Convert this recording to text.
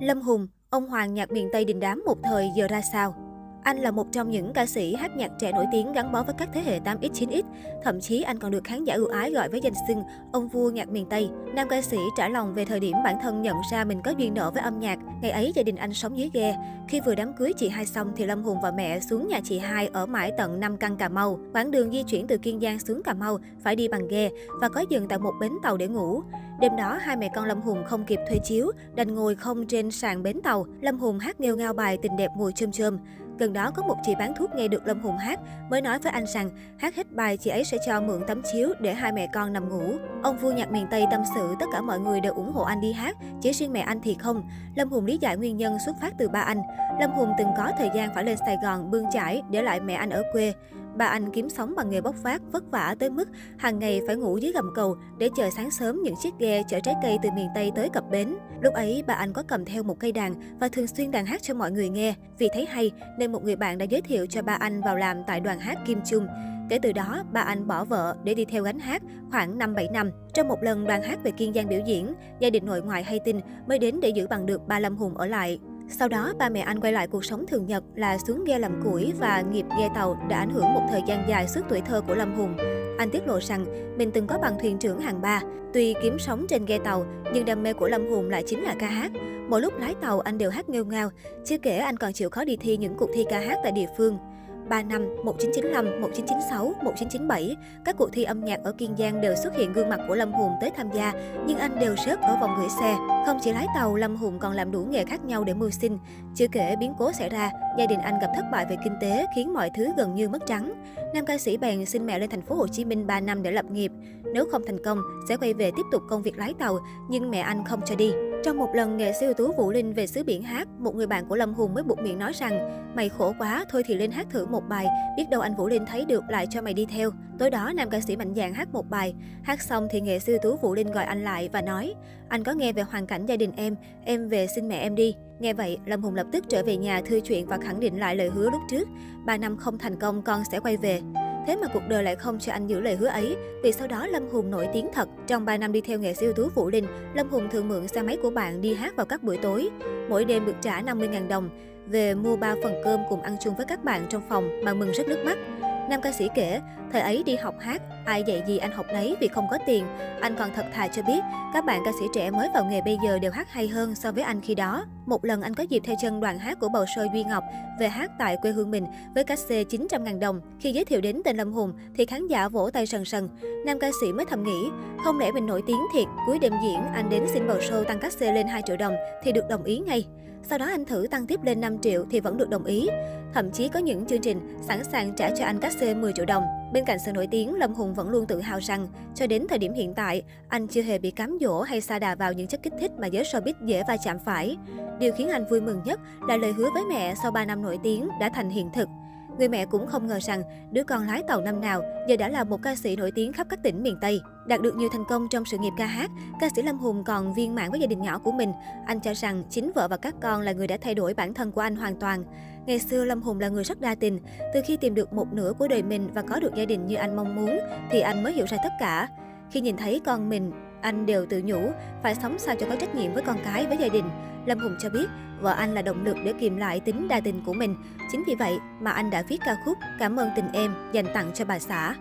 Lâm Hùng, ông Hoàng nhạc miền Tây đình đám một thời giờ ra sao? Anh là một trong những ca sĩ hát nhạc trẻ nổi tiếng gắn bó với các thế hệ 8X, 9X. Thậm chí anh còn được khán giả ưu ái gọi với danh xưng ông vua nhạc miền Tây. Nam ca sĩ trả lòng về thời điểm bản thân nhận ra mình có duyên nợ với âm nhạc. Ngày ấy gia đình anh sống dưới ghe. Khi vừa đám cưới chị hai xong thì Lâm Hùng và mẹ xuống nhà chị hai ở mãi tận 5 căn Cà Mau. Quãng đường di chuyển từ Kiên Giang xuống Cà Mau phải đi bằng ghe và có dừng tại một bến tàu để ngủ. Đêm đó, hai mẹ con Lâm Hùng không kịp thuê chiếu, đành ngồi không trên sàn bến tàu. Lâm Hùng hát nghêu ngao bài tình đẹp mùi chôm chôm. Gần đó có một chị bán thuốc nghe được Lâm Hùng hát, mới nói với anh rằng hát hết bài chị ấy sẽ cho mượn tấm chiếu để hai mẹ con nằm ngủ. Ông vua nhạc miền Tây tâm sự tất cả mọi người đều ủng hộ anh đi hát, chỉ riêng mẹ anh thì không. Lâm Hùng lý giải nguyên nhân xuất phát từ ba anh. Lâm Hùng từng có thời gian phải lên Sài Gòn bươn chải để lại mẹ anh ở quê. Ba anh kiếm sống bằng nghề bốc phát, vất vả tới mức hàng ngày phải ngủ dưới gầm cầu để chờ sáng sớm những chiếc ghe chở trái cây từ miền Tây tới cập bến. Lúc ấy, ba anh có cầm theo một cây đàn và thường xuyên đàn hát cho mọi người nghe. Vì thấy hay nên một người bạn đã giới thiệu cho ba anh vào làm tại đoàn hát Kim Trung Kể từ đó, ba anh bỏ vợ để đi theo gánh hát khoảng 5-7 năm. Trong một lần đoàn hát về Kiên Giang biểu diễn, gia đình nội ngoại hay tin mới đến để giữ bằng được ba Lâm Hùng ở lại. Sau đó, ba mẹ anh quay lại cuộc sống thường nhật là xuống ghe làm củi và nghiệp ghe tàu đã ảnh hưởng một thời gian dài suốt tuổi thơ của Lâm Hùng. Anh tiết lộ rằng mình từng có bằng thuyền trưởng hàng ba. Tuy kiếm sống trên ghe tàu, nhưng đam mê của Lâm Hùng lại chính là ca hát. Mỗi lúc lái tàu anh đều hát nghêu ngao, chưa kể anh còn chịu khó đi thi những cuộc thi ca hát tại địa phương. 3 năm 1995, 1996, 1997, các cuộc thi âm nhạc ở Kiên Giang đều xuất hiện gương mặt của Lâm Hùng tới tham gia, nhưng anh đều rớt ở vòng gửi xe. Không chỉ lái tàu, Lâm Hùng còn làm đủ nghề khác nhau để mưu sinh. Chưa kể biến cố xảy ra, gia đình anh gặp thất bại về kinh tế khiến mọi thứ gần như mất trắng. Nam ca sĩ bèn xin mẹ lên thành phố Hồ Chí Minh 3 năm để lập nghiệp. Nếu không thành công, sẽ quay về tiếp tục công việc lái tàu, nhưng mẹ anh không cho đi. Trong một lần nghệ sĩ ưu tú Vũ Linh về xứ biển hát, một người bạn của Lâm Hùng mới buộc miệng nói rằng mày khổ quá, thôi thì lên hát thử một bài, biết đâu anh Vũ Linh thấy được lại cho mày đi theo. Tối đó nam ca sĩ mạnh dạn hát một bài, hát xong thì nghệ sĩ ưu tú Vũ Linh gọi anh lại và nói anh có nghe về hoàn cảnh gia đình em, em về xin mẹ em đi. Nghe vậy, Lâm Hùng lập tức trở về nhà thư chuyện và khẳng định lại lời hứa lúc trước, ba năm không thành công con sẽ quay về. Thế mà cuộc đời lại không cho anh giữ lời hứa ấy, vì sau đó Lâm Hùng nổi tiếng thật. Trong 3 năm đi theo nghệ sĩ ưu tú Vũ Linh, Lâm Hùng thường mượn xe máy của bạn đi hát vào các buổi tối. Mỗi đêm được trả 50.000 đồng, về mua 3 phần cơm cùng ăn chung với các bạn trong phòng mà mừng rất nước mắt. Nam ca sĩ kể, thời ấy đi học hát, ai dạy gì anh học đấy vì không có tiền. Anh còn thật thà cho biết, các bạn ca sĩ trẻ mới vào nghề bây giờ đều hát hay hơn so với anh khi đó. Một lần anh có dịp theo chân đoàn hát của bầu sơ Duy Ngọc về hát tại quê hương mình với cách xê 900.000 đồng. Khi giới thiệu đến tên Lâm Hùng thì khán giả vỗ tay sần sần. Nam ca sĩ mới thầm nghĩ, không lẽ mình nổi tiếng thiệt, cuối đêm diễn anh đến xin bầu show tăng cách xê lên 2 triệu đồng thì được đồng ý ngay. Sau đó anh thử tăng tiếp lên 5 triệu thì vẫn được đồng ý. Thậm chí có những chương trình sẵn sàng trả cho anh cách xê 10 triệu đồng. Bên cạnh sự nổi tiếng, Lâm Hùng vẫn luôn tự hào rằng, cho đến thời điểm hiện tại, anh chưa hề bị cám dỗ hay sa đà vào những chất kích thích mà giới showbiz dễ va chạm phải. Điều khiến anh vui mừng nhất là lời hứa với mẹ sau 3 năm nổi tiếng đã thành hiện thực. Người mẹ cũng không ngờ rằng đứa con lái tàu năm nào giờ đã là một ca sĩ nổi tiếng khắp các tỉnh miền Tây. Đạt được nhiều thành công trong sự nghiệp ca hát, ca sĩ Lâm Hùng còn viên mãn với gia đình nhỏ của mình. Anh cho rằng chính vợ và các con là người đã thay đổi bản thân của anh hoàn toàn. Ngày xưa Lâm Hùng là người rất đa tình. Từ khi tìm được một nửa của đời mình và có được gia đình như anh mong muốn, thì anh mới hiểu ra tất cả. Khi nhìn thấy con mình, anh đều tự nhủ phải sống sao cho có trách nhiệm với con cái, với gia đình. Lâm Hùng cho biết vợ anh là động lực để kìm lại tính đa tình của mình. Chính vì vậy mà anh đã viết ca khúc Cảm ơn tình em dành tặng cho bà xã.